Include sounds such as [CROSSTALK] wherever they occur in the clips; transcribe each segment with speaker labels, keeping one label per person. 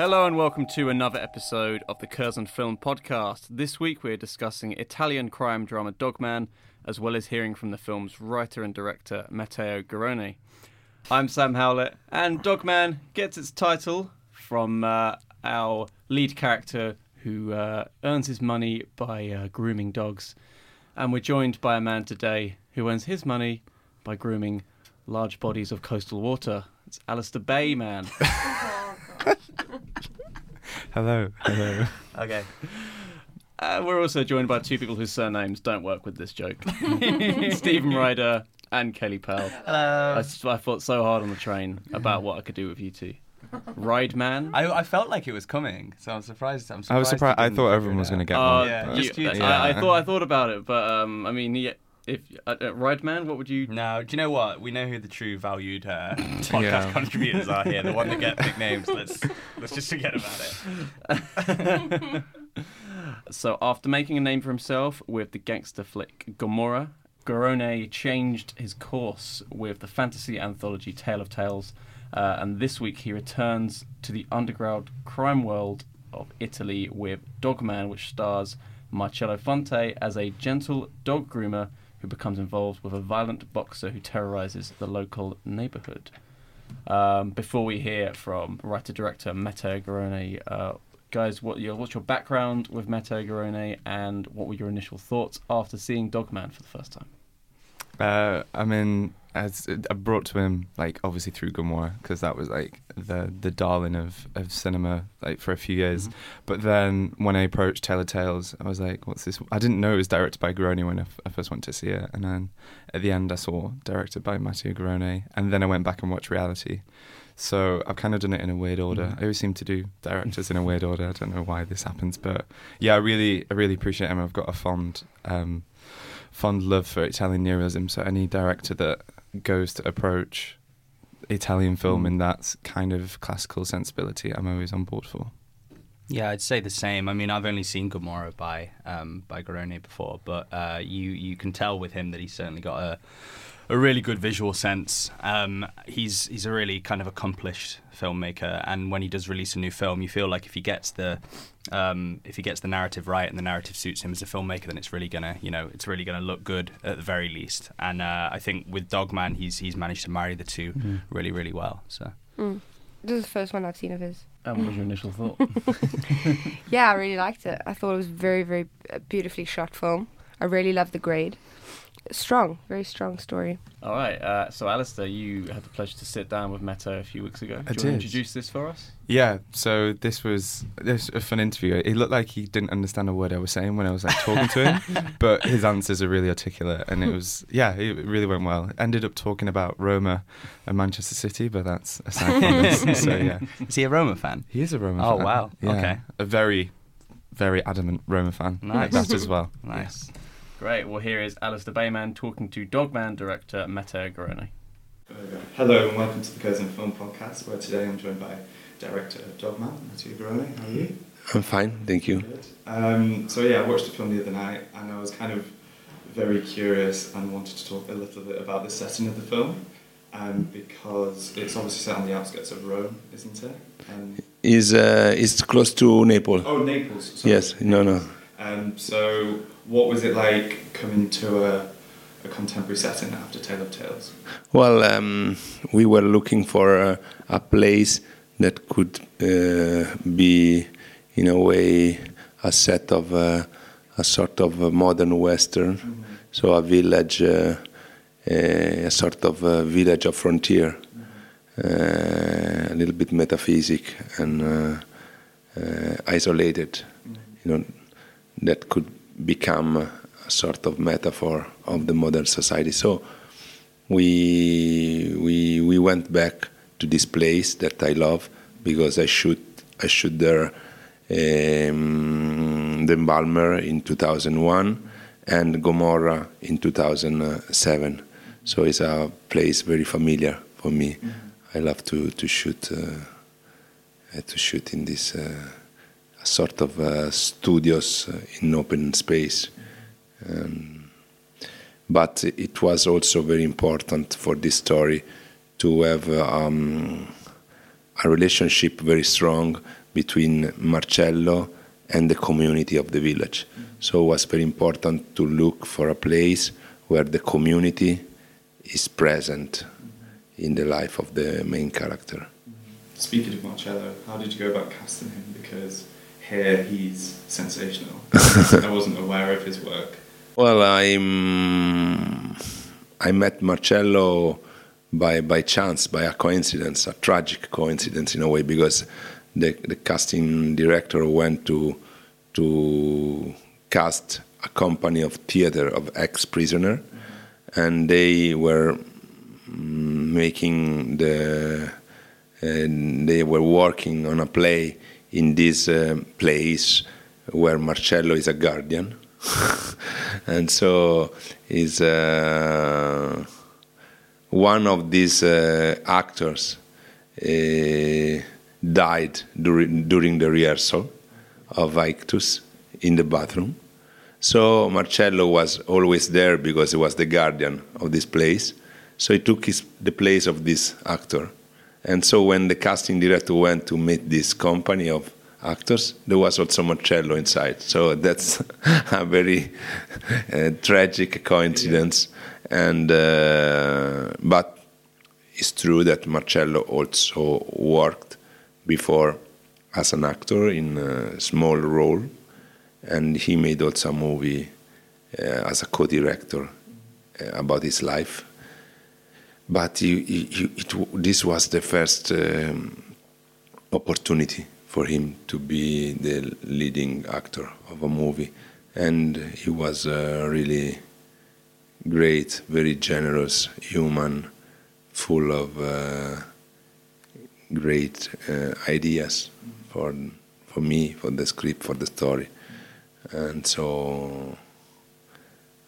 Speaker 1: Hello and welcome to another episode of the Curzon Film Podcast. This week we're discussing Italian crime drama Dogman, as well as hearing from the film's writer and director Matteo Garrone. I'm Sam Howlett, and Dogman gets its title from uh, our lead character who uh, earns his money by uh, grooming dogs. And we're joined by a man today who earns his money by grooming large bodies of coastal water. It's Alasdair Bay, man. [LAUGHS] [LAUGHS]
Speaker 2: Hello, hello.
Speaker 1: Okay. Uh, we're also joined by two people whose surnames don't work with this joke [LAUGHS] Steven Ryder and Kelly Powell. Hello. I, s- I thought so hard on the train about what I could do with you two. Ride Man?
Speaker 2: I, I felt like it was coming, so I'm surprised. I'm surprised
Speaker 3: I was surprised. I thought everyone was going to get
Speaker 1: Uh,
Speaker 3: one.
Speaker 2: Yeah,
Speaker 3: but-
Speaker 2: just you two.
Speaker 1: I, I thought I thought about it, but um, I mean, yeah, if uh, uh, Ride Man, what would you?
Speaker 2: No, do you know what? We know who the true valued uh, [COUGHS] podcast
Speaker 3: Yeah.
Speaker 2: contributors are here. The one that get nicknames. Let's let's just forget about it. [LAUGHS]
Speaker 1: So after making a name for himself with the gangster flick Gomorrah, Garrone changed his course with the fantasy anthology Tale of Tales, uh, and this week he returns to the underground crime world of Italy with Dogman, which stars Marcello Fonte as a gentle dog groomer who becomes involved with a violent boxer who terrorizes the local neighborhood. Um, before we hear from writer-director Matteo Garrone, uh, guys, what your, what's your background with Matteo Garrone, and what were your initial thoughts after seeing Dogman for the first time?
Speaker 3: Uh, I mean, as I brought to him like obviously through Gomorrah because that was like the the darling of, of cinema like for a few years. But then when I approached Tales, I was like, "What's this?" I didn't know it was directed by Garrone when I, f- I first went to see it, and then at the end I saw directed by Matteo Garrone, and then I went back and watched Reality. So I've kind of done it in a weird order. I always seem to do directors in a weird order. I don't know why this happens, but yeah, I really, I really appreciate him. I've got a fond, um, fond love for Italian neorealism. So any director that goes to approach Italian film in that kind of classical sensibility, I'm always on board for.
Speaker 2: Yeah, I'd say the same. I mean, I've only seen Gomorrah by um, by Garrone before, but uh, you you can tell with him that he's certainly got a a really good visual sense. Um, he's he's a really kind of accomplished filmmaker, and when he does release a new film, you feel like if he gets the um, if he gets the narrative right and the narrative suits him as a filmmaker, then it's really gonna you know it's really gonna look good at the very least. And uh, I think with Dogman, he's he's managed to marry the 2 really really well. So.
Speaker 4: This is the first one I've seen of his.
Speaker 1: And what was your initial thought? [LAUGHS]
Speaker 4: Yeah, I really liked it. I thought it was very, very uh, beautifully shot film. I really loved the grade. Strong, very strong story.
Speaker 1: All right. Uh, so, Alasdair, you had the pleasure to sit down with Matteo a few weeks ago.
Speaker 3: I
Speaker 1: Do you want to
Speaker 3: did.
Speaker 1: introduce this for us?
Speaker 3: Yeah, so this was this was a fun interview. It looked like he didn't understand a word I was saying when I was like talking to him, [LAUGHS] but his answers are really articulate, and it was yeah, it really went well. Ended up talking about Roma and Manchester City, but that's aside from this. So yeah,
Speaker 2: Is he a Roma fan?
Speaker 3: he is a Roma.
Speaker 2: Oh,
Speaker 3: fan.
Speaker 2: wow.
Speaker 3: Yeah,
Speaker 2: Okay.
Speaker 3: a very very adamant Roma fan.
Speaker 2: Nice.
Speaker 3: Like that as well.
Speaker 2: Nice.
Speaker 1: Great. Well, here is Alasdair Bayman talking to Dogman director Matteo Garrone.
Speaker 5: Hello and welcome to the Curzon Film Podcast, where today I'm joined by director of Dogman, Matteo Garrone. How are you?
Speaker 6: I'm fine, thank you.
Speaker 5: Good. Um, so yeah, I watched the film the other night, and I was kind of very curious and wanted to talk a little bit about the setting of the film. um, because it's obviously set on the outskirts of Rome, isn't it? Um,
Speaker 6: Is uh, it's close to Naples.
Speaker 5: oh, Naples. sorry.
Speaker 6: Yes, no, no.
Speaker 5: Um, so, what was it like coming to a, a contemporary setting after Tale of Tales?
Speaker 6: Well, um, we were looking for a, a place that could uh, be, in a way, a set of uh, a sort of a modern Western, so a village, uh, a sort of a village of frontier, uh, a little bit metaphysic and uh, uh, isolated, you know, that could become a sort of metaphor of the modern society. So we we we went back to this place that I love because I shoot I shoot there um, the Embalmer in 2001 and Gomorrah in 2007. So it's a place very familiar for me. I love to to shoot uh, to shoot in this uh, sort of uh, studios uh, in open space. Um, but it was also very important for this story to have um, a relationship very strong between Marcello and the community of the village. So it was very important to look for a place where the community is present in the life of the main character.
Speaker 5: Speaking of Marcello, how did you go about casting him? Because here he's sensational. [LAUGHS] I wasn't aware of his work.
Speaker 6: Well, I'm, I met Marcello by, by chance, by a coincidence, a tragic coincidence in a way, because the, the casting director went to, to cast a company of theater of ex-prisoner, and they were making the, and they were working on a play in this uh, place where Marcello is a guardian. [LAUGHS] and so is uh, one of these uh, actors uh, died during, during the rehearsal of Ictus in the bathroom. So Marcello was always there because he was the guardian of this place. So he took his, the place of this actor. And so when the casting director went to meet this company of actors, there was also Marcello inside. So that's [LAUGHS] a very uh, tragic coincidence. And uh, but it's true that Marcello also worked before as an actor in a small role, and he made also a movie uh, as a co-director uh, about his life. But he, he, it, this was the first um, opportunity for him to be the leading actor of a movie. And he was uh, really great, very generous, human, full of uh, great uh, ideas for, for me, for the script, for the story. And so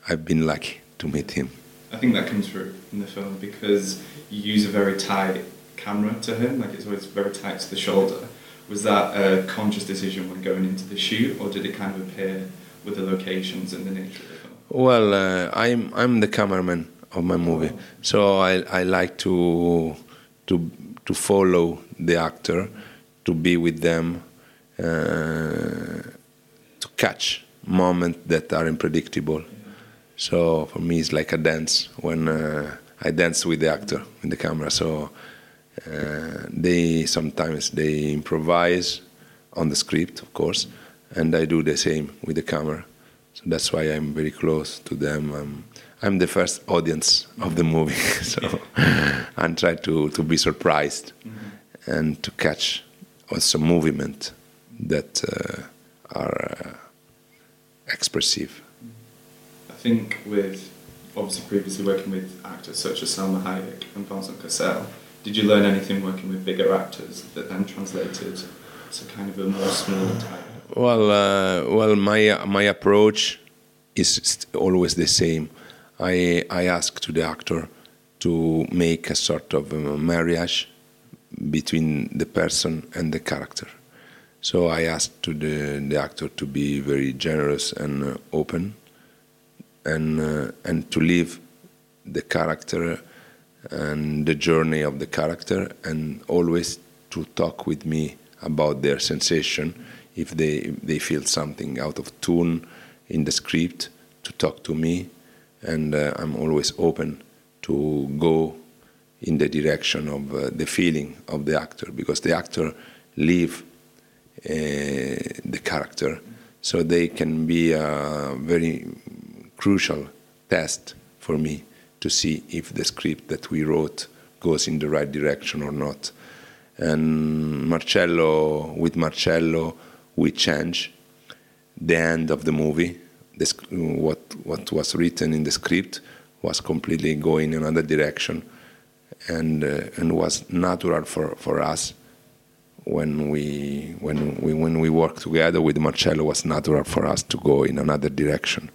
Speaker 6: I've been lucky to meet him.
Speaker 5: I think that comes through in the film because you use a very tight camera to him, like it's always very tight to the shoulder. Was that a conscious decision when going into the shoot, or did it kind of appear with the locations and the nature of the film?
Speaker 6: Well, uh, I'm I'm the cameraman of my movie, so I I like to to to follow the actor, to be with them, uh, to catch moments that are unpredictable. So for me, it's like a dance when uh, I dance with the actor in the camera. So uh, they sometimes they improvise on the script, of course, and I do the same with the camera. So that's why I'm very close to them. I'm, I'm the first audience of the movie, [LAUGHS] so I try to, to be surprised and to catch also movement that uh, are uh, expressive.
Speaker 5: Think with obviously previously working with actors such as Salma Hayek and Vincent Cassel, did you learn anything working with bigger actors that then translated to kind of a more small type?
Speaker 6: Well, uh, well, my my approach is always the same. I I ask to the actor to make a sort of a marriage between the person and the character. So I ask to the, the actor to be very generous and open, and uh, and to live the character and the journey of the character, and always to talk with me about their sensation if they they feel something out of tune in the script to talk to me. And uh, I'm always open to go in the direction of uh, the feeling of the actor because the actor live uh, the character. So they can be a very crucial test for me to see if the script that we wrote goes in the right direction or not and Marcello with Marcello we change the end of the movie what what was written in the script was completely going in another direction, and uh, and was natural for, for us when we when we when we worked together with Marcello was natural for us to go in another direction.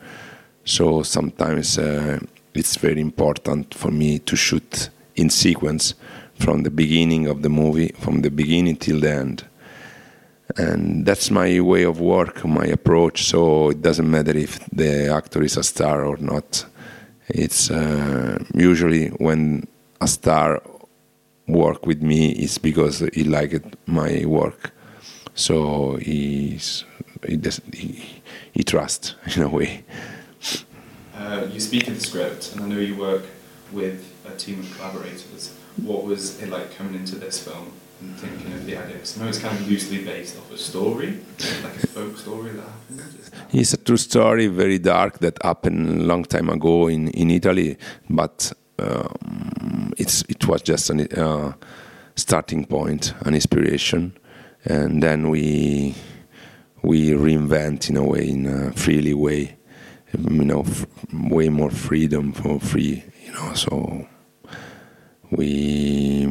Speaker 6: So sometimes uh, it's very important for me to shoot in sequence from the beginning of the movie, from the beginning till the end and that's my way of work, my approach. So it doesn't matter if the actor is a star or not. It's uh, usually when a star work with me, it's because he liked my work. So he's, he, he, he trusts [LAUGHS] in a way.
Speaker 5: Uh, you speak of the script, and I know you work with a team of collaborators. What was it like coming into this film? and thinking of the addicts. I know it's kind of loosely based off a story, like a folk story that happened.
Speaker 6: It's a true story, very dark, that happened a long time ago in, in Italy, but um, it's it was just a uh, starting point, an inspiration, and then we we reinvent in a way, in a freely way, you know, way more freedom for free, you know, so we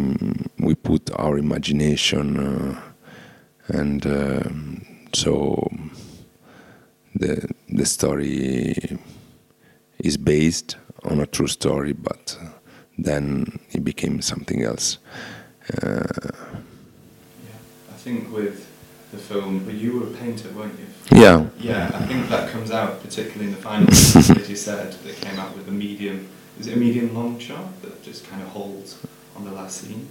Speaker 6: we put our imagination uh, and uh, so the the story is based on a true story but then it became something else.
Speaker 5: Uh, yeah I think with the film but you were a painter weren't you
Speaker 6: yeah
Speaker 5: yeah I think that comes out particularly in the final [LAUGHS] as you said that came out with the medium is it a medium long shot that just kind of holds on the last scene?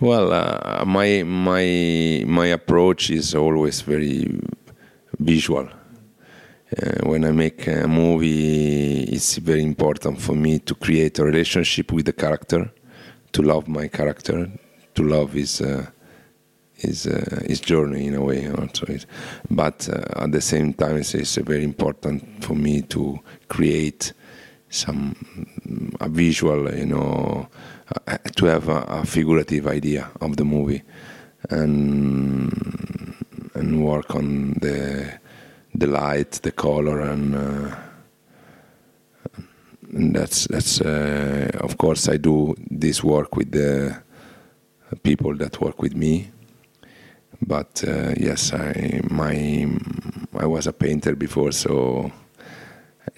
Speaker 6: Well, uh, my my my approach is always very visual. Uh, when I make a movie, it's very important for me to create a relationship with the character, to love my character, to love his uh, his uh, his journey in a way. Also, but uh, at the same time, it's, it's very important for me to create some a visual, you know, uh, to have a, a, figurative idea of the movie, and and work on the the light, the color, and, uh, and that's that's uh, of course I do this work with the people that work with me. But uh, yes, I my I was a painter before, so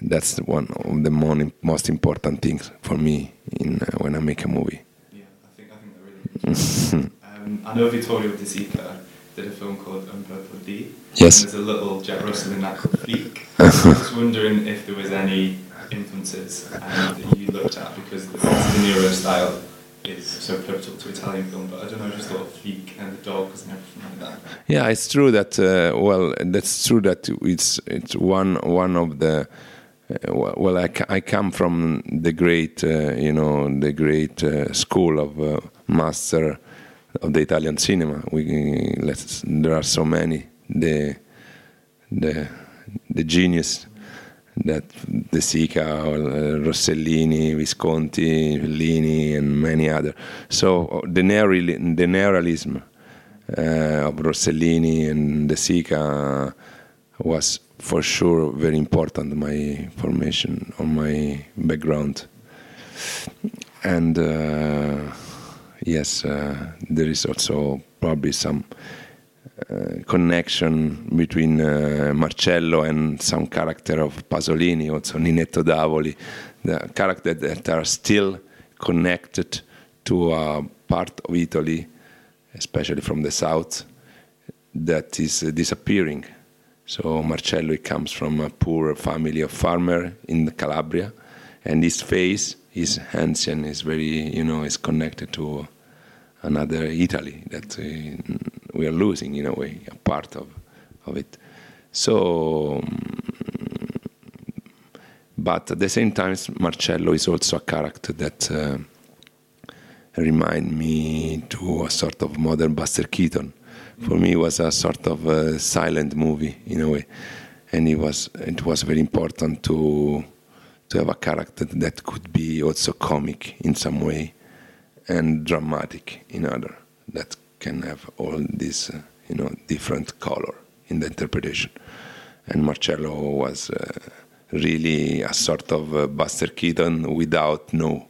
Speaker 6: that's one of the most important things for me in uh, when I make a movie.
Speaker 5: Yeah, I think I think that really. [LAUGHS] Um, I know Vittorio De Sica did a film called Un pour dire.
Speaker 6: Yes.
Speaker 5: There's a little Jack Russell in that called Flike. [LAUGHS] I was wondering if there was any influences um, that you looked at because the, the Nero style is so pivotal to Italian film, but I don't know, I just thought of Flike and the dogs and everything like that.
Speaker 6: Yeah, it's true that uh, well, that's true that it's it's one one of the uh, well, I, I come from the great, uh, you know, the great uh, school of master of the Italian cinema. We, there are so many. The, the, the genius that De Sica, Rossellini, Visconti, Fellini, and many other. So the, neoreal, the neorealism uh, of Rossellini and De Sica was for sure very important my formation or my background and uh, yes uh, there is also probably some uh, connection between uh, Marcello and some character of Pasolini also Ninetto Davoli the characters that are still connected to a part of Italy especially from the south that is disappearing. So Marcello comes from a poor family of farmer in Calabria, and his face is ancient, is very, you know, is connected to another Italy that we, are losing in a way, a part of, of it. So, mm, but at the same time, Marcello is also a character that uh, remind me to a sort of modern Buster Keaton. For me, it was a sort of a silent movie in a way, and it was it was very important to to have a character that could be also comic in some way and dramatic in other that can have all this uh, you know different color in the interpretation. And Marcello was uh, really a sort of uh, Buster Keaton without no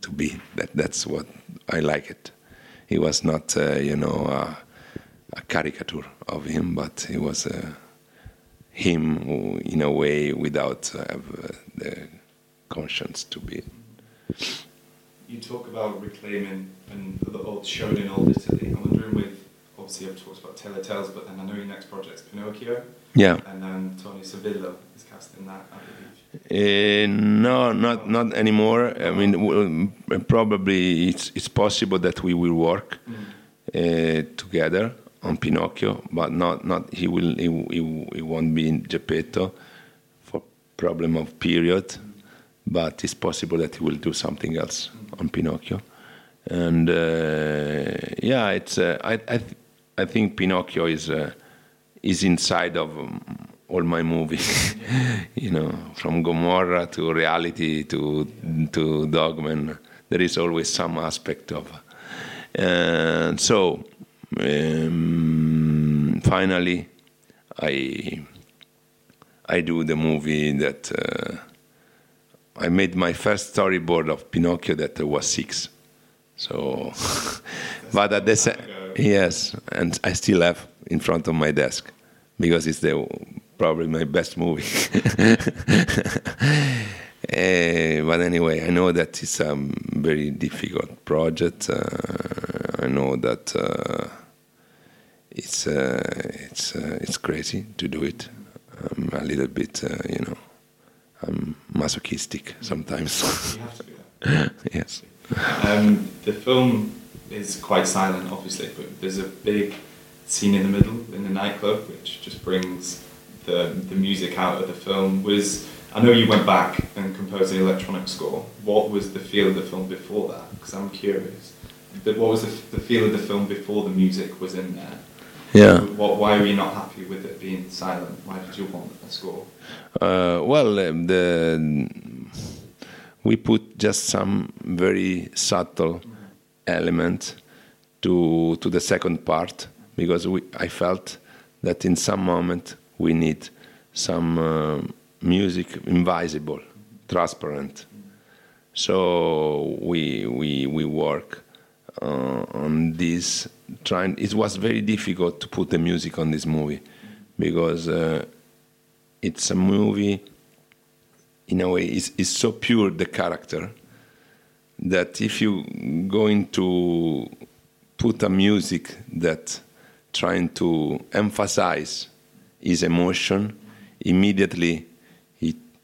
Speaker 6: to be. That that's what I like it. He was not uh, you know a, a, caricature of him but he was uh, him in a way without uh, the conscience to be
Speaker 5: you talk about reclaiming and the old shown in old Italy. I'm wondering with obviously I've talked about Tale of Tales, but then I know your next project's Pinocchio.
Speaker 6: Yeah.
Speaker 5: And then Toni Servillo is casting that, I believe.
Speaker 6: Uh, no, not not anymore. I mean, w- probably it's it's possible that we will work mm. uh, together on Pinocchio, but not not he will he, he, he won't be in Geppetto for problem of period. Mm but it's possible that he will do something else on Pinocchio. And uh, yeah, it's uh, I I, th- I, think Pinocchio is uh, is inside of um, all my movies. [LAUGHS] you know, from Gomorrah to reality to to Dogman, there is always some aspect of. And so um, finally, I I do the movie that uh, I made my first storyboard of Pinocchio that was six. So, [LAUGHS] but at the same, yes, and I still have in front of my desk because it's the probably my best movie. uh, [LAUGHS] but anyway, I know that it's a very difficult project. Uh, I know that uh, it's uh, it's uh, it's crazy to do it. I'm a little bit, uh, you know. I'm masochistic sometimes.
Speaker 5: you have to be that. [LAUGHS]
Speaker 6: yes.
Speaker 5: Um, the film is quite silent, obviously, but there's a big scene in the middle in the nightclub, which just brings the the music out of the film. Was I know you went back and composed the electronic score. What was the feel of the film before that? Because I'm curious. But what was the, the feel of the film before the music was in there?
Speaker 6: Yeah.
Speaker 5: What, why were you not happy with it being silent? Why did you want a score?
Speaker 6: Uh, well, um, the we put just some very subtle element to to the second part because we, I felt that in some moment we need some uh, music invisible, transparent. So we we we work on this. Trying it was very difficult to put the music on this movie because uh, it's a movie in a way is is so pure the character that if you going to put a music that trying to emphasize his emotion immediately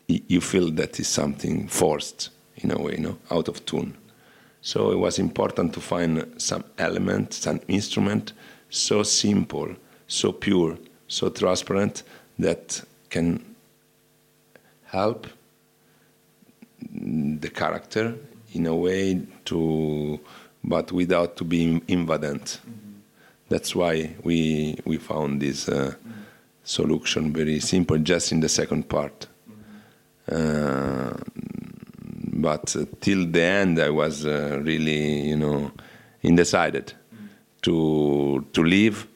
Speaker 6: you feel that is something forced in a way no out of tune so it was important to find some element some instrument so simple so pure so transparent that can help the character in a way to but without to be invadant mm-hmm. that's why we we found this uh, mm-hmm. solution very simple just in the second part mm-hmm. uh, but uh, till the end i was uh, really you know undecided to to leave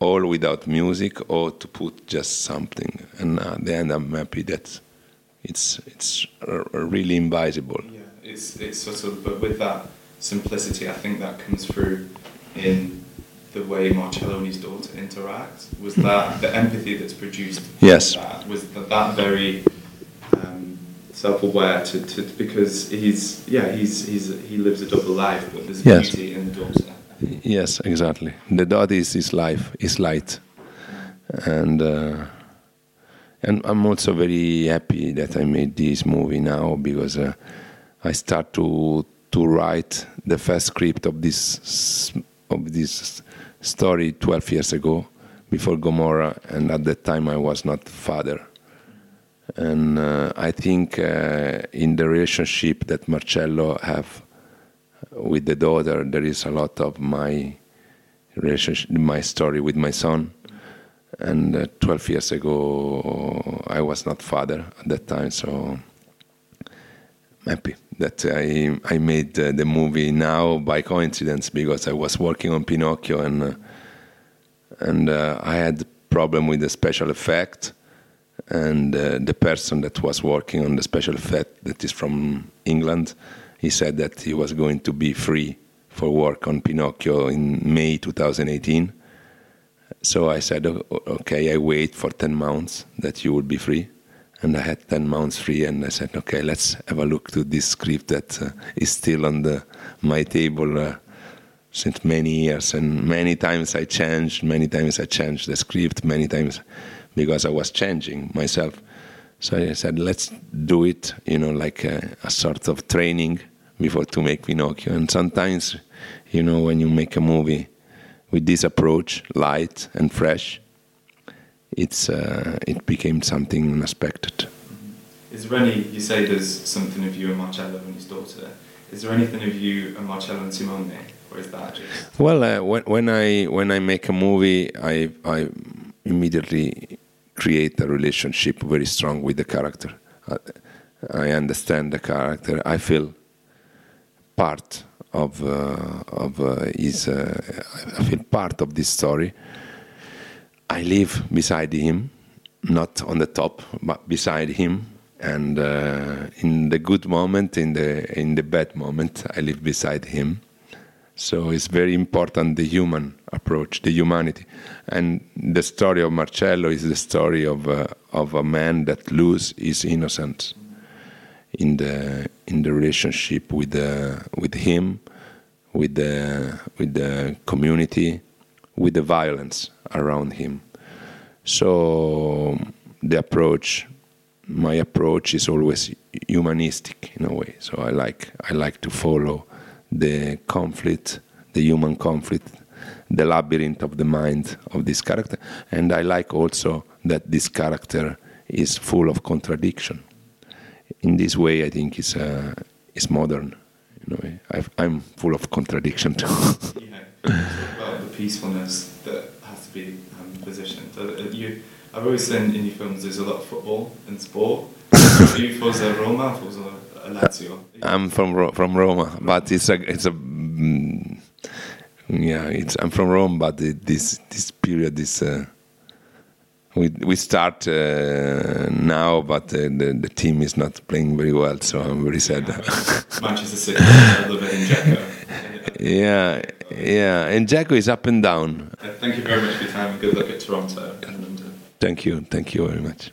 Speaker 6: all without music or to put just something. And at the end, I'm happy that it's it's really invisible.
Speaker 5: Yeah, it's it's sort of, but with that simplicity, I think that comes through in the way Marcello and his daughter interact. Was that the empathy that's produced?
Speaker 6: Yes.
Speaker 5: That, was that, that very self-aware to, to because he's yeah he's he's he lives a double life, but there's
Speaker 6: yes.
Speaker 5: beauty in the daughter.
Speaker 6: Yes, exactly. The dot is his life, his light, and uh, and I'm also very happy that I made this movie now because uh, I start to to write the first script of this of this story 12 years ago, before Gomorrah, and at that time I was not father. And uh, I think uh, in the relationship that Marcello have with the daughter, there is a lot of my relationship, my story with my son. And uh, 12 years ago, I was not father at that time, so I'm happy that I I made the movie now by coincidence because I was working on Pinocchio and uh, and uh, I had problem with the special effect and uh, the person that was working on the special effect that is from England he said that he was going to be free for work on Pinocchio in May 2018 so I said okay I wait for 10 months that you will be free. And I had 10 months free and I said okay let's have a look to this script that uh, is still on the my table uh, since many years. And many times I changed many times I changed the script many times because I was changing myself so I said let's do it you know like a, a sort of training before to make Pinocchio and sometimes you know when you make a movie with this approach light and fresh it's uh, it became something unexpected
Speaker 5: Is there any, you say there's something of you and Marcello and his daughter. Is there anything of you and Marcello and Simone? Or is that just.
Speaker 6: Well, uh, when, when I when I make a movie, I I immediately create a relationship very strong with the character. I understand the character. I feel part of uh, of uh, his. Uh, I feel part of this story. I live beside him, not on the top, but beside him. And uh, in the good moment, in the in the bad moment, I live beside him. So it's very important the human approach, the humanity, and the story of Marcello is the story of uh, of a man that lose his innocence in the in the relationship with the with him, with the with the community, with the violence around him. So the approach, my approach is always humanistic in a way. So I like I like to follow the conflict, the human conflict, the labyrinth of the mind of this character, and I like also that this character is full of contradiction. In this way, I think it's uh, it's modern. You know, I've, I'm full of contradiction too. [LAUGHS] [LAUGHS]
Speaker 5: You know, about the peacefulness that has to be um, positioned. Uh, you, I've always seen in your films there's a lot of football and sport. You Forza Roma, Forza Lazio?
Speaker 6: I'm from Ro- from Roma, but it's a it's a mm, yeah. It's I'm from Rome, but it, this this period is uh, we we start uh, now, but uh, the the team is not playing very well, so I'm very sad. [LAUGHS]
Speaker 5: Manchester City, a little bit in Dzeko.
Speaker 6: yeah, yeah, and Dzeko is up and down.
Speaker 5: Thank you very much for your time good luck at Toronto.
Speaker 6: Thank you, thank you very much.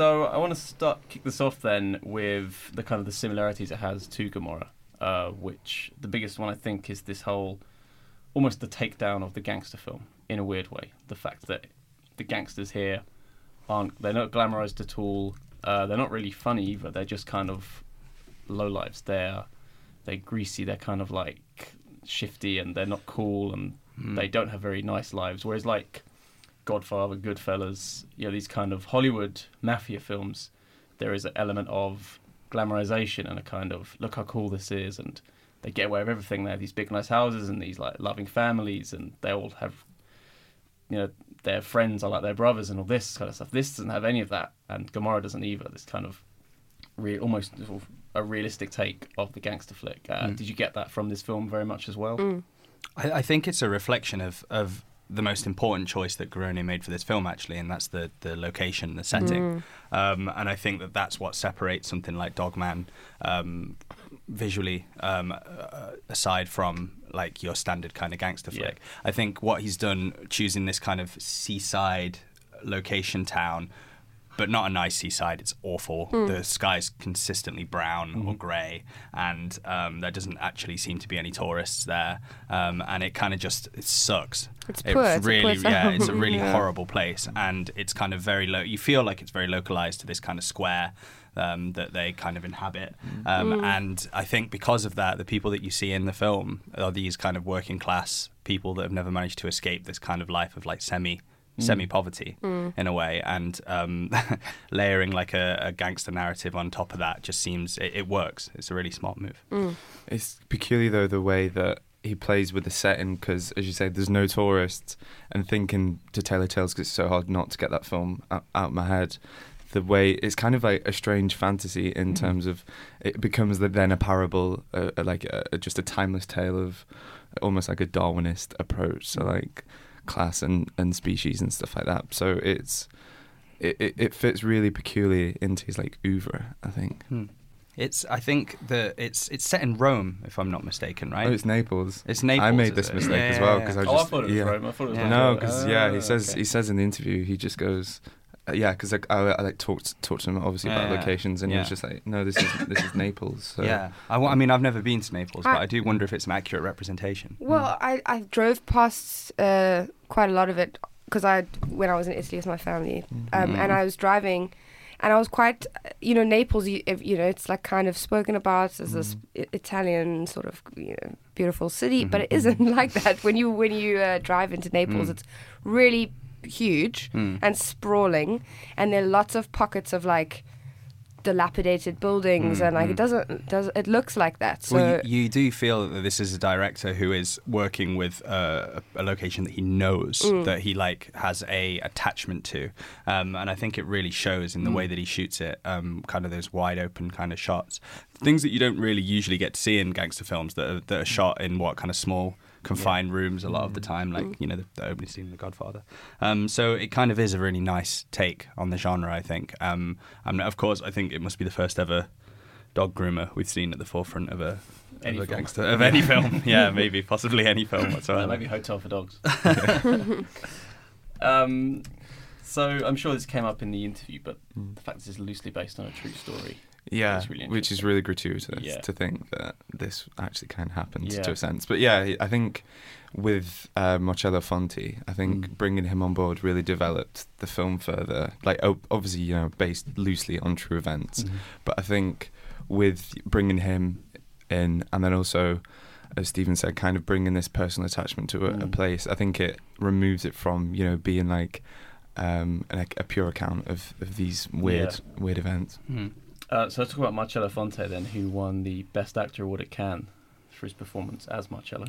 Speaker 1: So I want to start kick this off then with the kind of the similarities it has to Gomorrah, uh, which the biggest one I think is this whole almost the takedown of the gangster film in a weird way. The fact that the gangsters here aren't they're not glamorized at all. Uh, they're not really funny either. They're just kind of low lives. They're they're greasy. They're kind of like shifty and they're not cool and they don't have very nice lives. Whereas like Godfather, Goodfellas, you know, these kind of Hollywood mafia films, there is an element of glamorization and a kind of look how cool this is, and they get away with everything. They have these big, nice houses and these like loving families, and they all have, you know, their friends are like their brothers and all this kind of stuff. This doesn't have any of that, and Gomorrah doesn't either. This kind of real, almost sort of a realistic take of the gangster flick. Uh,
Speaker 2: Mm.
Speaker 1: Did you get that from this film very much as well?
Speaker 4: Mm.
Speaker 2: I, I think it's a reflection of, of the most important choice that Garrone made for this film, actually, and that's the, the location, the setting. Um, and I think that that's what separates something like Dogman um, visually, um, uh, aside from like your standard kind of gangster
Speaker 1: Yeah.
Speaker 2: flick. I think what he's done, choosing this kind of seaside location town. But not a nice seaside. It's awful. The sky's consistently brown or grey, and um, there doesn't actually seem to be any tourists there. Um, and it kind of just it sucks.
Speaker 4: It's
Speaker 2: It
Speaker 4: poor, it's
Speaker 2: really,
Speaker 4: poor
Speaker 2: yeah, it's a [LAUGHS] really
Speaker 4: Yeah.
Speaker 2: horrible place, and it's kind of very low. You feel like it's very localized to this kind of square um, that they kind of inhabit, um, and I think because of that, the people that you see in the film are these kind of working class people that have never managed to escape this kind of life of like semi. Semi poverty in a way, and um, [LAUGHS] layering like a, a gangster narrative on top of that just seems it, it works. It's a really smart move.
Speaker 3: It's peculiar though the way that he plays with the setting because, as you say, there's no tourists. And thinking to Tale of Tales because it's so hard not to get that film out, out of my head. The way it's kind of like a strange fantasy in terms of it becomes the, then a parable, uh, uh, like a, just a timeless tale of almost like a Darwinist approach to like class and, and species and stuff like that. So it's it, it, it fits really peculiarly into his like oeuvre, I think.
Speaker 2: Hmm. It's I think that it's it's set in Rome, if I'm not mistaken, right?
Speaker 3: Oh, it's Naples.
Speaker 2: It's Naples,
Speaker 3: I made this
Speaker 2: it?
Speaker 3: mistake
Speaker 2: Yeah,
Speaker 3: as
Speaker 2: yeah,
Speaker 3: well
Speaker 2: yeah.
Speaker 3: because I just.
Speaker 1: Oh, I thought it was
Speaker 3: yeah.
Speaker 1: Rome. I thought it was
Speaker 2: Yeah.
Speaker 1: like
Speaker 3: No,
Speaker 1: a-
Speaker 3: because yeah,
Speaker 1: Ah,
Speaker 3: he says
Speaker 1: okay.
Speaker 3: he says in the interview he just goes, Uh, yeah, because like, I, I like talked talked to him obviously about
Speaker 2: Yeah.
Speaker 3: locations and he was just like, no, this is this is Naples. So.
Speaker 2: Yeah, I, wa- I mean, I've never been to Naples, but
Speaker 4: I-
Speaker 2: I do wonder if it's an accurate representation.
Speaker 4: Well, hmm. I, I drove past uh, quite a lot of it because I when I was in Italy with my family, hmm. um, and hmm. I was driving, and I was quite, you know, Naples. You, if, you know, it's like kind of spoken about as this Italian sort of you know beautiful city, but it mm-hmm. isn't [LAUGHS] like mm-hmm. that. When you when you uh, drive into Naples, it's really huge and sprawling, and there are lots of pockets of like dilapidated buildings, and like it doesn't does it looks like that. So
Speaker 2: well, you, you do feel that this is a director who is working with uh, a, a location that he knows, that he like has a attachment to, um, and I think it really shows in the way that he shoots it. Um, kind of those wide open kind of shots, things that you don't really usually get to see in gangster films that are, that are shot in what kind of small confined rooms a lot of the time, like you know the, the opening scene in The Godfather. Um, so it kind of is a really nice take on the genre, I think. Um, and of course, I think it must be the first ever dog groomer we've seen at the forefront of a,
Speaker 1: Any
Speaker 2: of a
Speaker 1: film.
Speaker 2: gangster of any film. [LAUGHS] yeah, maybe possibly any film whatsoever.
Speaker 1: Maybe Hotel for Dogs. [LAUGHS] um, so I'm sure this came up in the interview, but the fact this is loosely based on a true story.
Speaker 3: Yeah,
Speaker 1: It's really
Speaker 3: which is really gratuitous
Speaker 1: Yeah.
Speaker 3: to think that this actually kind of happened
Speaker 1: Yeah.
Speaker 3: to a sense. But yeah, I think with uh, Marcello Fonte, I think
Speaker 2: Mm.
Speaker 3: bringing him on board really developed the film further. Like, obviously, you know, based loosely on true events,
Speaker 1: Mm-hmm.
Speaker 3: but I think with bringing him in, and then also, as Stephen said, kind of bringing this personal attachment to a, a
Speaker 1: Mm.
Speaker 3: place, I think it removes it from you know being like. Um, like a pure account of, of these weird, weird events.
Speaker 2: Mhm.
Speaker 1: Uh, so let's talk about Marcello Fonte then, who won the Best Actor award at Cannes for his performance as Marcello.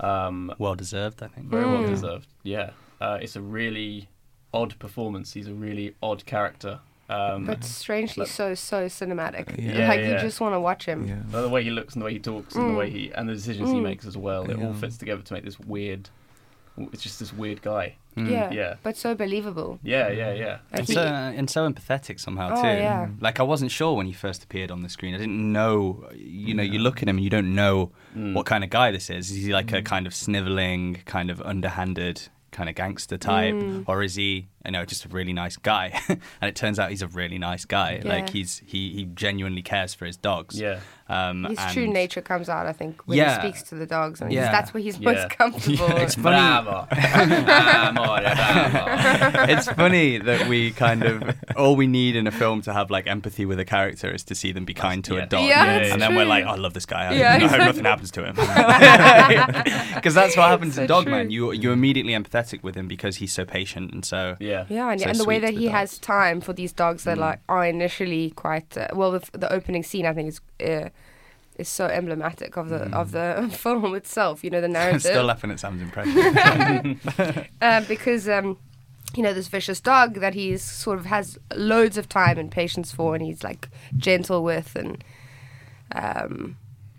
Speaker 1: Um,
Speaker 2: Well deserved, I think.
Speaker 1: very well
Speaker 4: Mm.
Speaker 1: deserved. Yeah, uh, it's a really odd performance. He's a really odd character. Um,
Speaker 4: but strangely
Speaker 1: Like-
Speaker 4: so so cinematic.
Speaker 3: Yeah.
Speaker 4: like
Speaker 1: Yeah,
Speaker 4: you just want to watch him.
Speaker 3: Yeah.
Speaker 1: the way he looks and the way he talks and the way
Speaker 4: Mm.
Speaker 1: he and the decisions he
Speaker 4: Mm.
Speaker 1: makes as well. It all fits together to make this weird. It's just this weird guy.
Speaker 2: Mm.
Speaker 4: Yeah,
Speaker 1: Yeah.
Speaker 4: but so believable.
Speaker 1: Yeah, yeah, yeah.
Speaker 4: Like
Speaker 2: And
Speaker 4: he-
Speaker 2: so, and so empathetic somehow
Speaker 4: Oh,
Speaker 2: too.
Speaker 4: yeah.
Speaker 2: Like I wasn't sure when he first appeared on the screen. I didn't know. You know, you look at him and you don't know
Speaker 1: Mm.
Speaker 2: what kind of guy this is. Is he like a kind of sniveling, kind of underhanded, kind of gangster type,
Speaker 4: Mm.
Speaker 2: or is he you know just a really nice guy, [LAUGHS] and it turns out he's a really nice guy.
Speaker 4: Yeah.
Speaker 2: Like he's he he genuinely cares for his dogs.
Speaker 1: Yeah.
Speaker 2: Um,
Speaker 4: His
Speaker 2: and
Speaker 4: true nature comes out, I think, when
Speaker 2: Yeah.
Speaker 4: he speaks to the dogs, and
Speaker 2: Yeah.
Speaker 4: that's where he's
Speaker 1: Yeah.
Speaker 4: most [LAUGHS] comfortable.
Speaker 2: it's funny.
Speaker 1: Bravo. [LAUGHS] Bravo.
Speaker 2: it's funny that we kind of all we need in a film to have like empathy with a character is to see them be kind to
Speaker 1: yeah.
Speaker 2: a dog,
Speaker 4: Yeah,
Speaker 1: it's
Speaker 2: and then we're like, oh, I love this guy. I,
Speaker 4: Yeah,
Speaker 2: I hope nothing happens to him. Because that's what happens
Speaker 4: So
Speaker 2: in Dogman.
Speaker 4: true.
Speaker 2: You you're immediately empathetic with him because he's so patient and so
Speaker 1: Yeah.
Speaker 4: Yeah, and,
Speaker 2: So
Speaker 4: and the way that he
Speaker 2: the
Speaker 4: has time for these dogs that
Speaker 2: Mm.
Speaker 4: like are initially quite uh, well. The, the opening scene, I think, is uh, is so emblematic of the of the [LAUGHS] film itself. You know, the [LAUGHS] narrative.
Speaker 2: Mm. still laughing at Sam's impression.
Speaker 4: um, because um, you know this vicious dog that he's sort of has loads of time and patience for, and he's like gentle with, and um,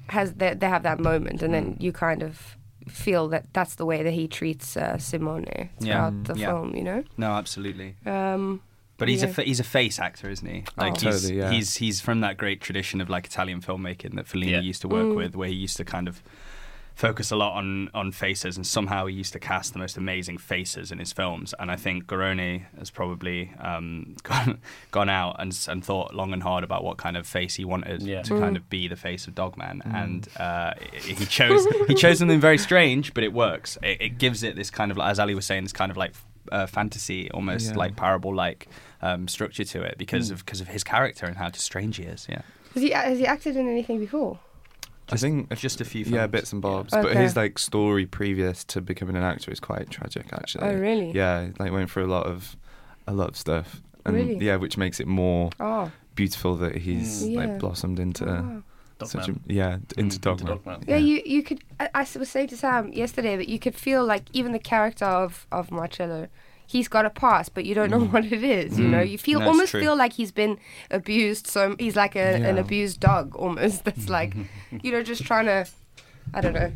Speaker 4: has they, they have that moment, and
Speaker 2: Mm.
Speaker 4: then you kind of feel that that's the way that he treats uh, Simone throughout
Speaker 2: Yeah.
Speaker 4: the
Speaker 2: Yeah.
Speaker 4: film. You know.
Speaker 2: no, absolutely.
Speaker 4: Um,
Speaker 2: But he's a fa- he's a face actor, isn't he? Like
Speaker 4: Oh.
Speaker 2: he's
Speaker 3: Totally, yeah.
Speaker 2: he's he's from that great tradition of like Italian filmmaking that Fellini
Speaker 1: Yeah.
Speaker 2: used to work
Speaker 4: Mm.
Speaker 2: with, where he used to kind of focus a lot on on faces, and somehow he used to cast the most amazing faces in his films. And I think Garrone has probably um, [LAUGHS] gone gone out and and thought long and hard about what kind of face he wanted
Speaker 1: Yeah.
Speaker 2: to
Speaker 4: Mm.
Speaker 2: kind of be the face of Dogman, and uh, he chose he chose something very strange, but it works. It, it gives it this kind of, as Ali was saying, this kind of like uh, fantasy, almost
Speaker 3: Yeah.
Speaker 2: like parable like um, structure to it because of because of his character and how strange he is. Yeah,
Speaker 4: has he has he acted in anything before?
Speaker 3: I think
Speaker 2: just a few.
Speaker 3: yeah, bits and bobs.
Speaker 4: Yeah.
Speaker 3: But his like story previous to becoming an actor is quite tragic, actually.
Speaker 4: Oh, really?
Speaker 3: Yeah, like went through a lot of a lot of stuff, and
Speaker 4: Really?
Speaker 3: yeah, which makes it more
Speaker 4: Oh,
Speaker 3: beautiful that he's
Speaker 4: Mm. Yeah.
Speaker 3: like blossomed into
Speaker 4: wow.
Speaker 3: such a
Speaker 1: Dogman.
Speaker 3: yeah d- into
Speaker 1: Mm,
Speaker 3: Dogman.
Speaker 1: Dogman.
Speaker 4: Yeah, you you could. I was saying to Sam yesterday that you could feel like even the character of of Marcello, he's got a past, but you don't know what it is. You know,
Speaker 3: Mm.
Speaker 4: you feel
Speaker 2: That's
Speaker 4: almost
Speaker 2: true.
Speaker 4: feel like he's been abused. So he's like a, an abused dog almost. [LAUGHS] That's like, [LAUGHS] you know, just trying to. I don't know.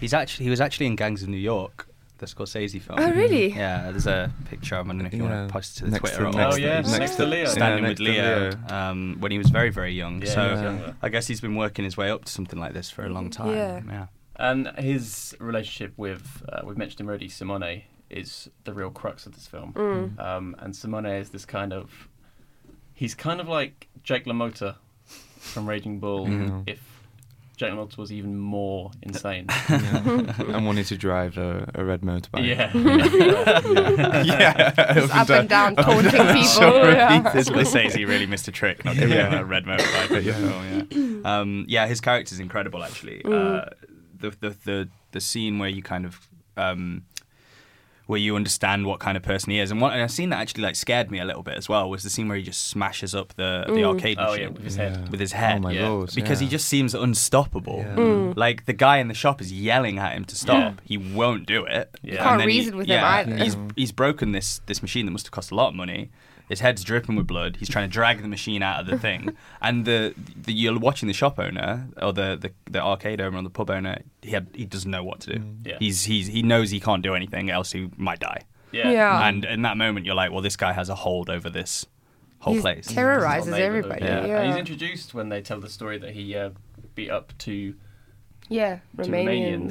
Speaker 2: He's actually he was actually in Gangs of New York, the Scorsese film.
Speaker 4: Oh, really?
Speaker 2: Yeah, there's a picture. I don't know if you want to post it to the
Speaker 3: Next
Speaker 2: Twitter.
Speaker 3: to-
Speaker 2: or
Speaker 3: next
Speaker 1: Oh, yeah,
Speaker 3: to,
Speaker 1: next to Leo.
Speaker 2: Standing
Speaker 3: Yeah,
Speaker 2: with
Speaker 3: next to
Speaker 2: Leo, um, when he was very very young.
Speaker 1: Yeah,
Speaker 2: so
Speaker 1: he younger.
Speaker 2: I guess he's been working his way up to something like this for a long time.
Speaker 4: Yeah.
Speaker 2: yeah.
Speaker 1: And his relationship with, uh, we've mentioned him already, Simone, is the real crux of this film.
Speaker 4: Mm.
Speaker 1: Um, and Simone is this kind of, he's kind of like Jake LaMotta from Raging Bull,
Speaker 3: Mhm.
Speaker 1: if Jake LaMotta was even more insane. [LAUGHS]
Speaker 3: yeah. and wanted to drive a, a red motorbike.
Speaker 1: yeah. [LAUGHS]
Speaker 3: yeah.
Speaker 4: Just up and down [LAUGHS] taunting people.
Speaker 2: Sure,
Speaker 4: yeah.
Speaker 2: this Scorsese really missed a trick not giving him
Speaker 3: Yeah.
Speaker 2: a red motorbike. in the
Speaker 3: Yeah.
Speaker 2: film, yeah. Um, yeah, his character's incredible actually. Uh, the, the the the scene where you kind of um, where you understand what kind of person he is, and what and a scene that actually like scared me a little bit as well was the scene where he just smashes up the the arcade
Speaker 1: Oh,
Speaker 2: machine
Speaker 1: yeah, with his head.
Speaker 3: Yeah.
Speaker 2: with his head.
Speaker 3: Oh my
Speaker 1: Yeah.
Speaker 3: lord.
Speaker 2: because he just seems unstoppable.
Speaker 3: Yeah.
Speaker 4: Mm.
Speaker 2: Like the guy in the shop is yelling at him to stop. He won't do it.
Speaker 1: Yeah.
Speaker 2: And
Speaker 4: Can't
Speaker 2: then he-
Speaker 4: reason with him
Speaker 2: yeah,
Speaker 4: either.
Speaker 2: He's he's broken this this machine that must have cost a lot of money. His head's dripping with blood. He's trying to drag the machine out of the thing, [LAUGHS] and the, the you're watching the shop owner or the, the, the arcade owner or the pub owner. He had, he doesn't know what to do.
Speaker 3: Mm.
Speaker 1: Yeah.
Speaker 2: He's he's he knows he can't do anything else. He might die.
Speaker 1: Yeah.
Speaker 4: Yeah.
Speaker 2: And in that moment, you're like, well, this guy has a hold over this whole place.
Speaker 4: He
Speaker 2: place.
Speaker 4: terrorizes everybody.
Speaker 1: neighborhood.
Speaker 4: Yeah,
Speaker 1: And he's introduced when they tell the story that he uh, beat up two,
Speaker 4: Yeah, Romanians.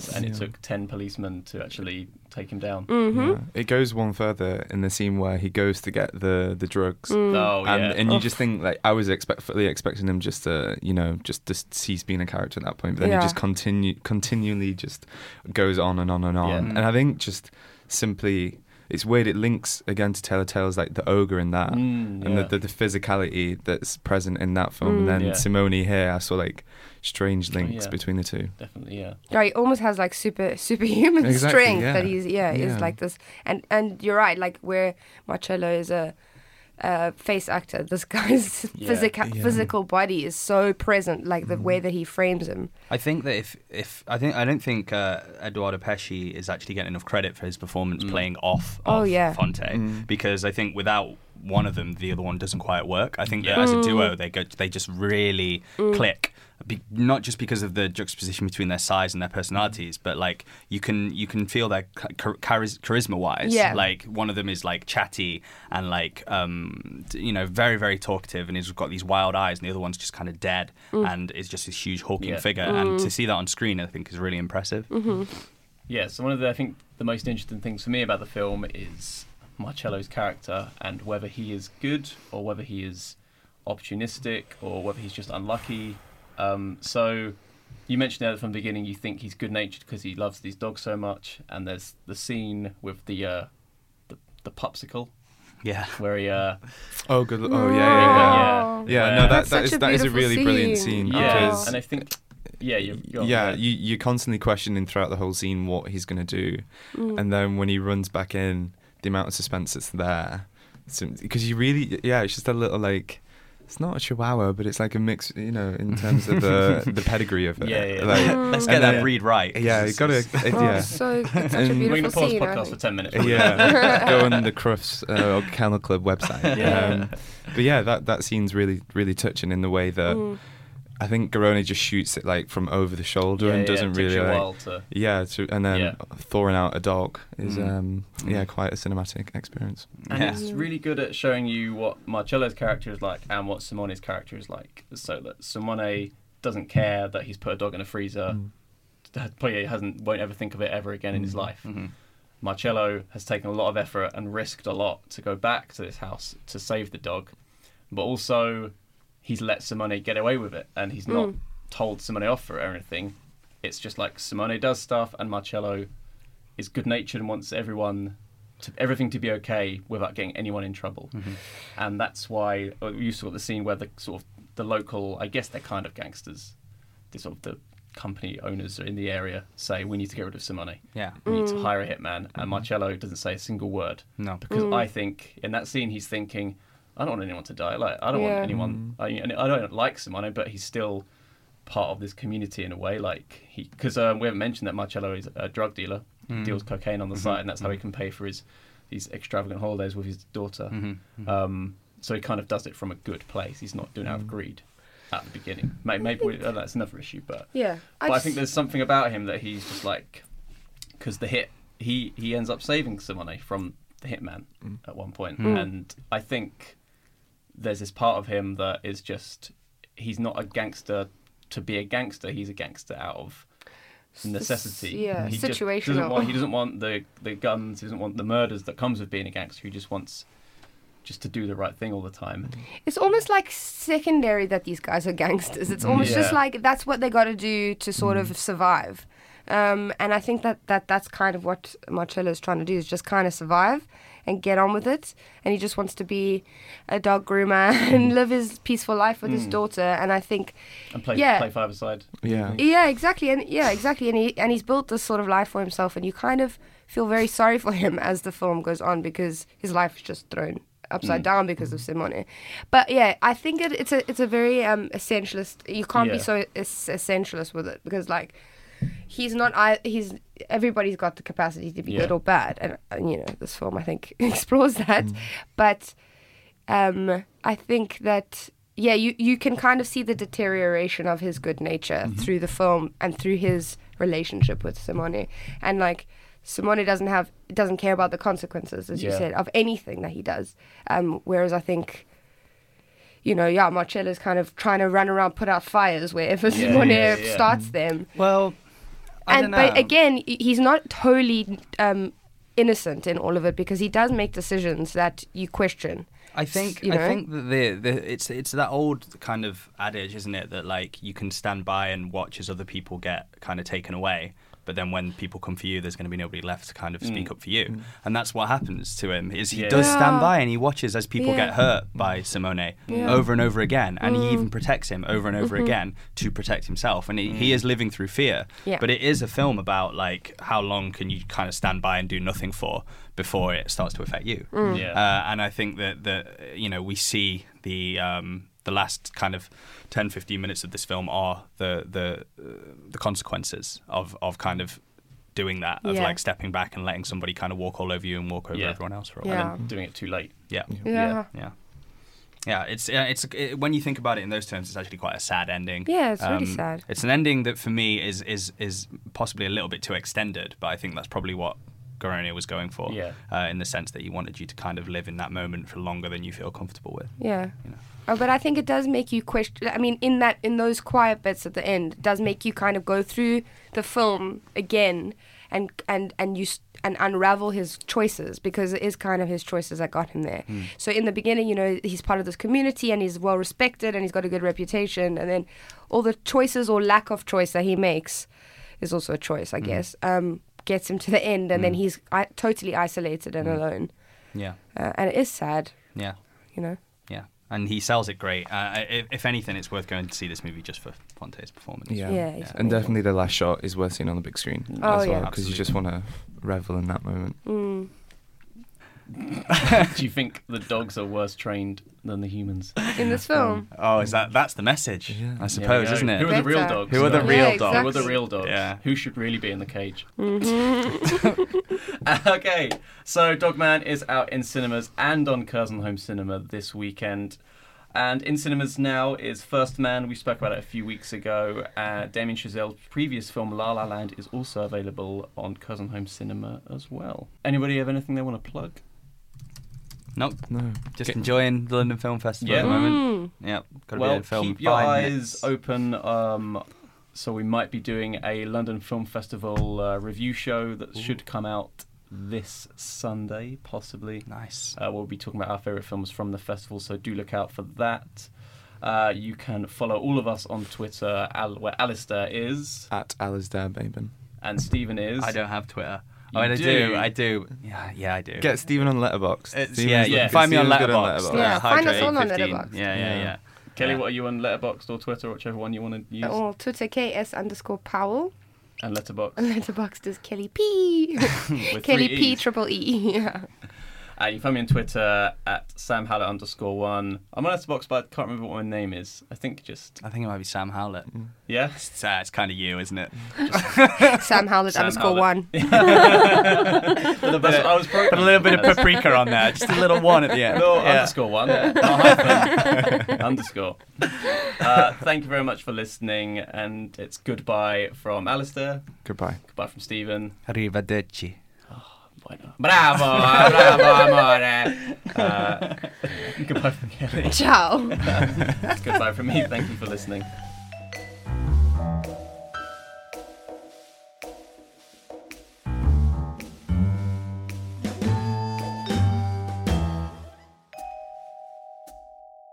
Speaker 1: Romanians, and it
Speaker 3: Yeah.
Speaker 1: took 10 policemen to actually take him down.
Speaker 4: Mm-hmm.
Speaker 3: Yeah. It goes one further in the scene where he goes to get the the drugs.
Speaker 4: Mm.
Speaker 1: Oh, yeah.
Speaker 3: And, and you just think like I was expect fully expecting him just to you know just to cease being a character at that point, but then
Speaker 4: Yeah.
Speaker 3: he just continue continually just goes on and on and on.
Speaker 1: Yeah.
Speaker 3: And I think just simply it's weird. It links again to Tale of Tales like the ogre in that,
Speaker 1: Mm,
Speaker 3: and the, the the physicality that's present in that film,
Speaker 4: Mm.
Speaker 3: and then
Speaker 1: Yeah.
Speaker 3: Simone here. I saw like strange
Speaker 1: Oh,
Speaker 3: links
Speaker 1: yeah.
Speaker 3: between the two.
Speaker 1: Definitely, yeah.
Speaker 4: Yeah, he almost has like super superhuman
Speaker 3: Exactly,
Speaker 4: strength
Speaker 3: yeah.
Speaker 4: that he's yeah, is like this and and you're right like where Marcello is a uh, face actor this [LAUGHS] guy's
Speaker 1: Yeah.
Speaker 4: physical
Speaker 3: Yeah.
Speaker 4: physical body is so present like the
Speaker 3: Mm.
Speaker 4: way that he frames him
Speaker 2: I think that if, if I think I don't think uh, Edoardo Pesce is actually getting enough credit for his performance playing off
Speaker 4: Oh,
Speaker 2: of
Speaker 4: yeah.
Speaker 2: Fonte
Speaker 3: Mm.
Speaker 2: because I think without one of them the other one doesn't quite work. I think that
Speaker 1: Yeah.
Speaker 2: as a
Speaker 4: Mm.
Speaker 2: duo they go they just really click. Be, not just because of the juxtaposition between their size and their personalities, but like you can you can feel their char- charis- charisma wise.
Speaker 4: Yeah.
Speaker 2: Like one of them is like chatty and like um you know very very talkative and he's got these wild eyes, and the other one's just kind of dead and is just this huge hulking
Speaker 1: Yeah.
Speaker 2: figure. And to see that on screen, I think is really impressive.
Speaker 4: Mm-hmm.
Speaker 1: Yeah, so one of the, I think, the most interesting things for me about the film is Marcello's character and whether he is good or whether he is opportunistic or whether he's just unlucky. Um, so you mentioned there from the beginning you think he's good natured because he loves these dogs so much, and there's the scene with the uh, the, the popsicle
Speaker 2: Yeah.
Speaker 1: where he uh,
Speaker 3: Oh, good. Oh, yeah, yeah, yeah.
Speaker 4: Oh.
Speaker 3: Yeah, no, that,
Speaker 4: That's
Speaker 3: that
Speaker 4: such
Speaker 3: is
Speaker 4: a
Speaker 3: that is a
Speaker 4: beautiful
Speaker 3: really brilliant
Speaker 4: scene.
Speaker 3: scene
Speaker 1: yeah,
Speaker 3: because
Speaker 1: and I think yeah, you go on,
Speaker 3: yeah,
Speaker 1: go
Speaker 3: you you're constantly questioning throughout the whole scene what he's gonna do,
Speaker 4: Mm.
Speaker 3: and then when he runs back in, the amount of suspense that's there, because you really yeah, it's just a little like. It's not a chihuahua, but it's like a mix, you know, in terms of the [LAUGHS] the pedigree of it.
Speaker 1: Yeah, yeah.
Speaker 3: Like,
Speaker 2: Let's
Speaker 3: and
Speaker 2: get that
Speaker 3: then-
Speaker 2: breed right.
Speaker 3: Yeah, you
Speaker 2: It's-
Speaker 3: got to.
Speaker 2: it's-
Speaker 4: Oh,
Speaker 3: yeah,
Speaker 4: it's so it's such a
Speaker 3: And-
Speaker 1: We're going to
Speaker 4: beautiful
Speaker 1: pause
Speaker 4: scene. I
Speaker 1: podcast for
Speaker 4: think.
Speaker 1: ten minutes.
Speaker 3: yeah. [LAUGHS] Go on the Crufts uh, or Kennel Club website. [LAUGHS]
Speaker 1: Yeah.
Speaker 3: Um, but yeah, that that scene's really really touching in the way that
Speaker 4: Mm.
Speaker 3: I think Garrone just shoots it like from over the shoulder
Speaker 1: Yeah,
Speaker 3: and doesn't
Speaker 1: it takes
Speaker 3: really
Speaker 1: you a
Speaker 3: like,
Speaker 1: to-
Speaker 3: yeah, to, and then
Speaker 1: Yeah.
Speaker 3: thawing out a dog is
Speaker 1: Mm.
Speaker 3: um yeah quite a cinematic experience.
Speaker 1: And
Speaker 2: Yeah.
Speaker 1: it's really good at showing you what Marcello's character is like and what Simone's character is like. So that Simone doesn't care that he's put a dog in a freezer. [LAUGHS] that Probably hasn't won't ever think of it ever again in his life.
Speaker 2: Mhm.
Speaker 1: Marcello has taken a lot of effort and risked a lot to go back to this house to save the dog, but also he's let Simone get away with it and he's not
Speaker 4: Mm.
Speaker 1: told Simone off for it or anything. It's just like Simone does stuff and Marcello is good natured and wants everyone to everything to be okay without getting anyone in trouble. And that's why uh, you saw the scene where the sort of the local, I guess they're kind of gangsters, the sort of the company owners in the area say we need to get rid of Simone.
Speaker 2: Yeah.
Speaker 1: We need to hire a hitman, and Marcello doesn't say a single word.
Speaker 2: No.
Speaker 1: because I think in that scene he's thinking, I don't want anyone to die. Like I don't
Speaker 4: Yeah.
Speaker 1: want anyone. Mm. I, I don't like Simone, but he's still part of this community in a way. Like he, because um, we haven't mentioned that Marcello is a drug dealer, He deals cocaine on the mm-hmm. side, and that's how he mm-hmm. can pay for his these extravagant holidays with his daughter. Mm-hmm. Um, so he kind of does it from a good place. He's not doing it out of mm. greed at the beginning. Maybe, maybe we, uh, that's another issue, but
Speaker 4: Yeah.
Speaker 1: but I
Speaker 4: just-
Speaker 1: think there's something about him that he's just like, because the hit, he he ends up saving Simone from the hitman at one point. point, and I think there's this part of him that is just he's not a gangster to be a gangster. He's a gangster out of necessity.
Speaker 4: yeah,
Speaker 1: he
Speaker 4: situational.
Speaker 1: doesn't want, he doesn't want the the guns. He doesn't want the murders that comes with being a gangster. He just wants just to do the right thing all the time.
Speaker 4: It's almost like secondary that these guys are gangsters. It's almost just like that's what they got to do to sort of survive. Um, and I think that, that that's kind of what Marcello is trying to do is just kind of survive and get on with it. And he just wants to be a dog groomer [LAUGHS] and mm. live his peaceful life with his mm. daughter. And I think,
Speaker 1: And play
Speaker 4: Yeah.
Speaker 1: play five aside.
Speaker 3: Yeah.
Speaker 4: yeah, exactly, and yeah, exactly, and he and he's built this sort of life for himself, and you kind of feel very sorry for him as the film goes on because his life is just thrown upside mm. down because of Simone. But yeah, I think it, it's a it's a very um essentialist. You can't be so es- essentialist with it because like he's not I he's everybody's got the capacity to be
Speaker 1: Yeah.
Speaker 4: good or bad, and, and you know this film I think [LAUGHS] explores that, but um, I think that yeah, you you can kind of see the deterioration of his good nature through the film and through his relationship with Simone, and like Simone doesn't have doesn't care about the consequences, as you said, of anything that he does. Um, whereas I think. You know, yeah, Marcello's kind of trying to run around, put out fires wherever
Speaker 1: Yeah,
Speaker 4: Simone
Speaker 1: yeah, yeah.
Speaker 4: starts them
Speaker 2: Well, I
Speaker 4: and but again, he's not totally um, innocent in all of it because he does make decisions that you question.
Speaker 2: I think
Speaker 4: you
Speaker 2: I
Speaker 4: know?
Speaker 2: think that the, the it's it's that old kind of adage, isn't it? That like you can stand by and watch as other people get kind of taken away, but then when people come for you, there's going to be nobody left to kind of speak mm. up for you, mm. and that's what happens to him. Is he
Speaker 1: Yeah.
Speaker 2: does stand by and he watches as people
Speaker 4: Yeah.
Speaker 2: get hurt by Simone
Speaker 4: Yeah.
Speaker 2: over and over again, and he even mm. protects him over and over mm-hmm. again to protect himself, and he, he is living through fear.
Speaker 4: Yeah.
Speaker 2: But it is a film about like how long can you kind of stand by and do nothing for before it starts to affect you.
Speaker 1: Yeah.
Speaker 2: Uh, and I think that that you know we see the um, the last kind of 10, 15 minutes of this film are the the uh, the consequences of of kind of doing that of
Speaker 4: Yeah.
Speaker 2: like stepping back and letting somebody kind of walk all over you and walk over
Speaker 1: Yeah.
Speaker 2: everyone else for a
Speaker 4: Yeah.
Speaker 2: while.
Speaker 1: and then doing it too late.
Speaker 2: Yeah.
Speaker 4: Yeah.
Speaker 2: Yeah. Yeah, it's uh, it's it, when you think about it in those terms, it's actually quite a sad ending. Um,
Speaker 4: Yeah, it's really sad.
Speaker 2: It's an ending that for me is is is possibly a little bit too extended, but I think that's probably what Garrone was going for.
Speaker 1: Yeah.
Speaker 2: Uh, in the sense that he wanted you to kind of live in that moment for longer than you feel comfortable with.
Speaker 4: Yeah.
Speaker 2: You know.
Speaker 4: Oh, but I think it does make you question. I mean, in that, in those quiet bits at the end, it does make you kind of go through the film again, and and and you s- and unravel his choices because it is kind of his choices that got him there. So in the beginning, you know, he's part of this community and he's well respected and he's got a good reputation, and then all the choices or lack of choice that he makes is also a choice, I guess. Um, gets him to the end, and then he's I- totally isolated and alone,
Speaker 2: Yeah.
Speaker 4: uh, and it is sad,
Speaker 2: Yeah.
Speaker 4: you know.
Speaker 2: Yeah. And he sells it great. Uh, if, if anything, it's worth going to see this movie just for Fonte's performance.
Speaker 3: Yeah.
Speaker 4: Yeah, he's
Speaker 3: And definitely the last shot is worth seeing on the big screen
Speaker 4: Oh,
Speaker 3: as well
Speaker 4: yeah.
Speaker 3: because you just want to revel in that moment.
Speaker 4: Mm. [LAUGHS]
Speaker 1: Do you think the dogs are worse trained than the humans?
Speaker 4: In this film.
Speaker 2: Oh, is that that's the message?
Speaker 3: Yeah.
Speaker 2: I
Speaker 1: There we
Speaker 2: suppose, isn't it?
Speaker 1: Who are the real
Speaker 4: Better.
Speaker 1: dogs?
Speaker 2: Who are the real
Speaker 4: Yeah,
Speaker 2: dogs?
Speaker 1: Who are the
Speaker 4: exactly.
Speaker 1: real dogs?
Speaker 2: Yeah.
Speaker 1: Who should really be in the cage? [LAUGHS]
Speaker 4: Mm-hmm. [LAUGHS]
Speaker 1: okay, so Dogman is out in cinemas and on Curzon Home Cinema this weekend. And in cinemas now is First Man. We spoke about it a few weeks ago. Uh, Damien Chazelle's previous film La La Land is also available on Curzon Home Cinema as well. Anybody have anything they want to plug?
Speaker 2: Nope.
Speaker 3: No.
Speaker 2: Just
Speaker 3: Get-
Speaker 2: enjoying the London Film Festival
Speaker 1: Yeah.
Speaker 2: at the moment. Yep. Got to be
Speaker 1: well,
Speaker 2: in film
Speaker 1: keep your
Speaker 2: five
Speaker 1: eyes
Speaker 2: minutes.
Speaker 1: open. Um, so we might be doing a London Film Festival uh, review show that should come out this Sunday, possibly.
Speaker 2: Nice.
Speaker 1: Uh, we'll be talking about our favourite films from the festival, so do look out for that. Uh, you can follow all of us on Twitter, Al- where Alasdair is
Speaker 3: At Alasdair Bayman.
Speaker 1: and Steven is.
Speaker 2: I don't have Twitter.
Speaker 1: You
Speaker 2: oh, I
Speaker 1: do?
Speaker 2: do. I do. Yeah, yeah, I do.
Speaker 3: Get Steven on
Speaker 2: Letterboxd. Yeah, yeah.
Speaker 1: yeah.
Speaker 2: Find me on Letterboxd.
Speaker 3: good
Speaker 4: Yeah, find us all on
Speaker 2: 815.
Speaker 4: Letterboxd.
Speaker 2: Yeah, yeah,
Speaker 3: Yeah.
Speaker 2: yeah.
Speaker 1: Kelly,
Speaker 2: Yeah.
Speaker 1: what are you on Letterboxd or Twitter, whichever one you want to use?
Speaker 4: Or Twitter KS underscore Powell.
Speaker 1: And Letterboxd.
Speaker 4: And Letterboxd is Kelly P. [LAUGHS] Kelly P triple E. [LAUGHS] Yeah.
Speaker 1: Uh, you can find me on Twitter at Sam Howlett underscore one. I'm on Letterboxd, but I can't remember what my name is. I think just
Speaker 2: I think it might be Sam Howlett.
Speaker 1: yeah.
Speaker 2: It's, uh, it's kind of you, isn't it? [LAUGHS]
Speaker 4: Sam Howlett
Speaker 1: Sam
Speaker 4: underscore
Speaker 1: Howlett.
Speaker 4: one. [LAUGHS]
Speaker 1: That's- I was pro-
Speaker 2: Put a little bit of paprika on there, just a little one at the end.
Speaker 1: No,
Speaker 2: Yeah.
Speaker 1: underscore one. Not hyphen. [LAUGHS] underscore. Uh, thank you very much for listening, and it's goodbye from Alasdair,
Speaker 3: Goodbye.
Speaker 1: goodbye from Steven.
Speaker 2: Arrivederci.
Speaker 1: Bueno. Bravo, bravo, amore. [LAUGHS] Uh, [LAUGHS] goodbye from Kelly. [LAUGHS]
Speaker 4: Ciao.
Speaker 1: goodbye from me. Thank you for listening.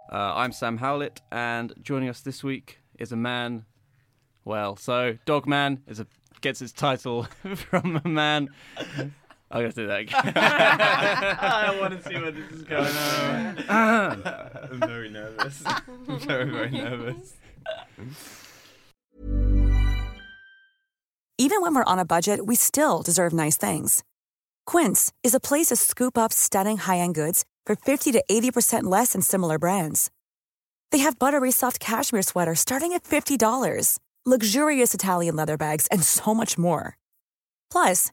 Speaker 1: Uh, I'm Sam Howlett, and joining us this week is a man. Well, so Dogman is a gets its title from a man. I'm gonna do that [LAUGHS] again.
Speaker 2: I want to see where this is going. On. [LAUGHS]
Speaker 3: I'm very nervous. I'm very, very nervous.
Speaker 7: Even when we're on a budget, we still deserve nice things. Quince is a place to scoop up stunning high-end goods for 50 to 80% less than similar brands. They have buttery soft cashmere sweaters starting at $50, luxurious Italian leather bags, and so much more. Plus,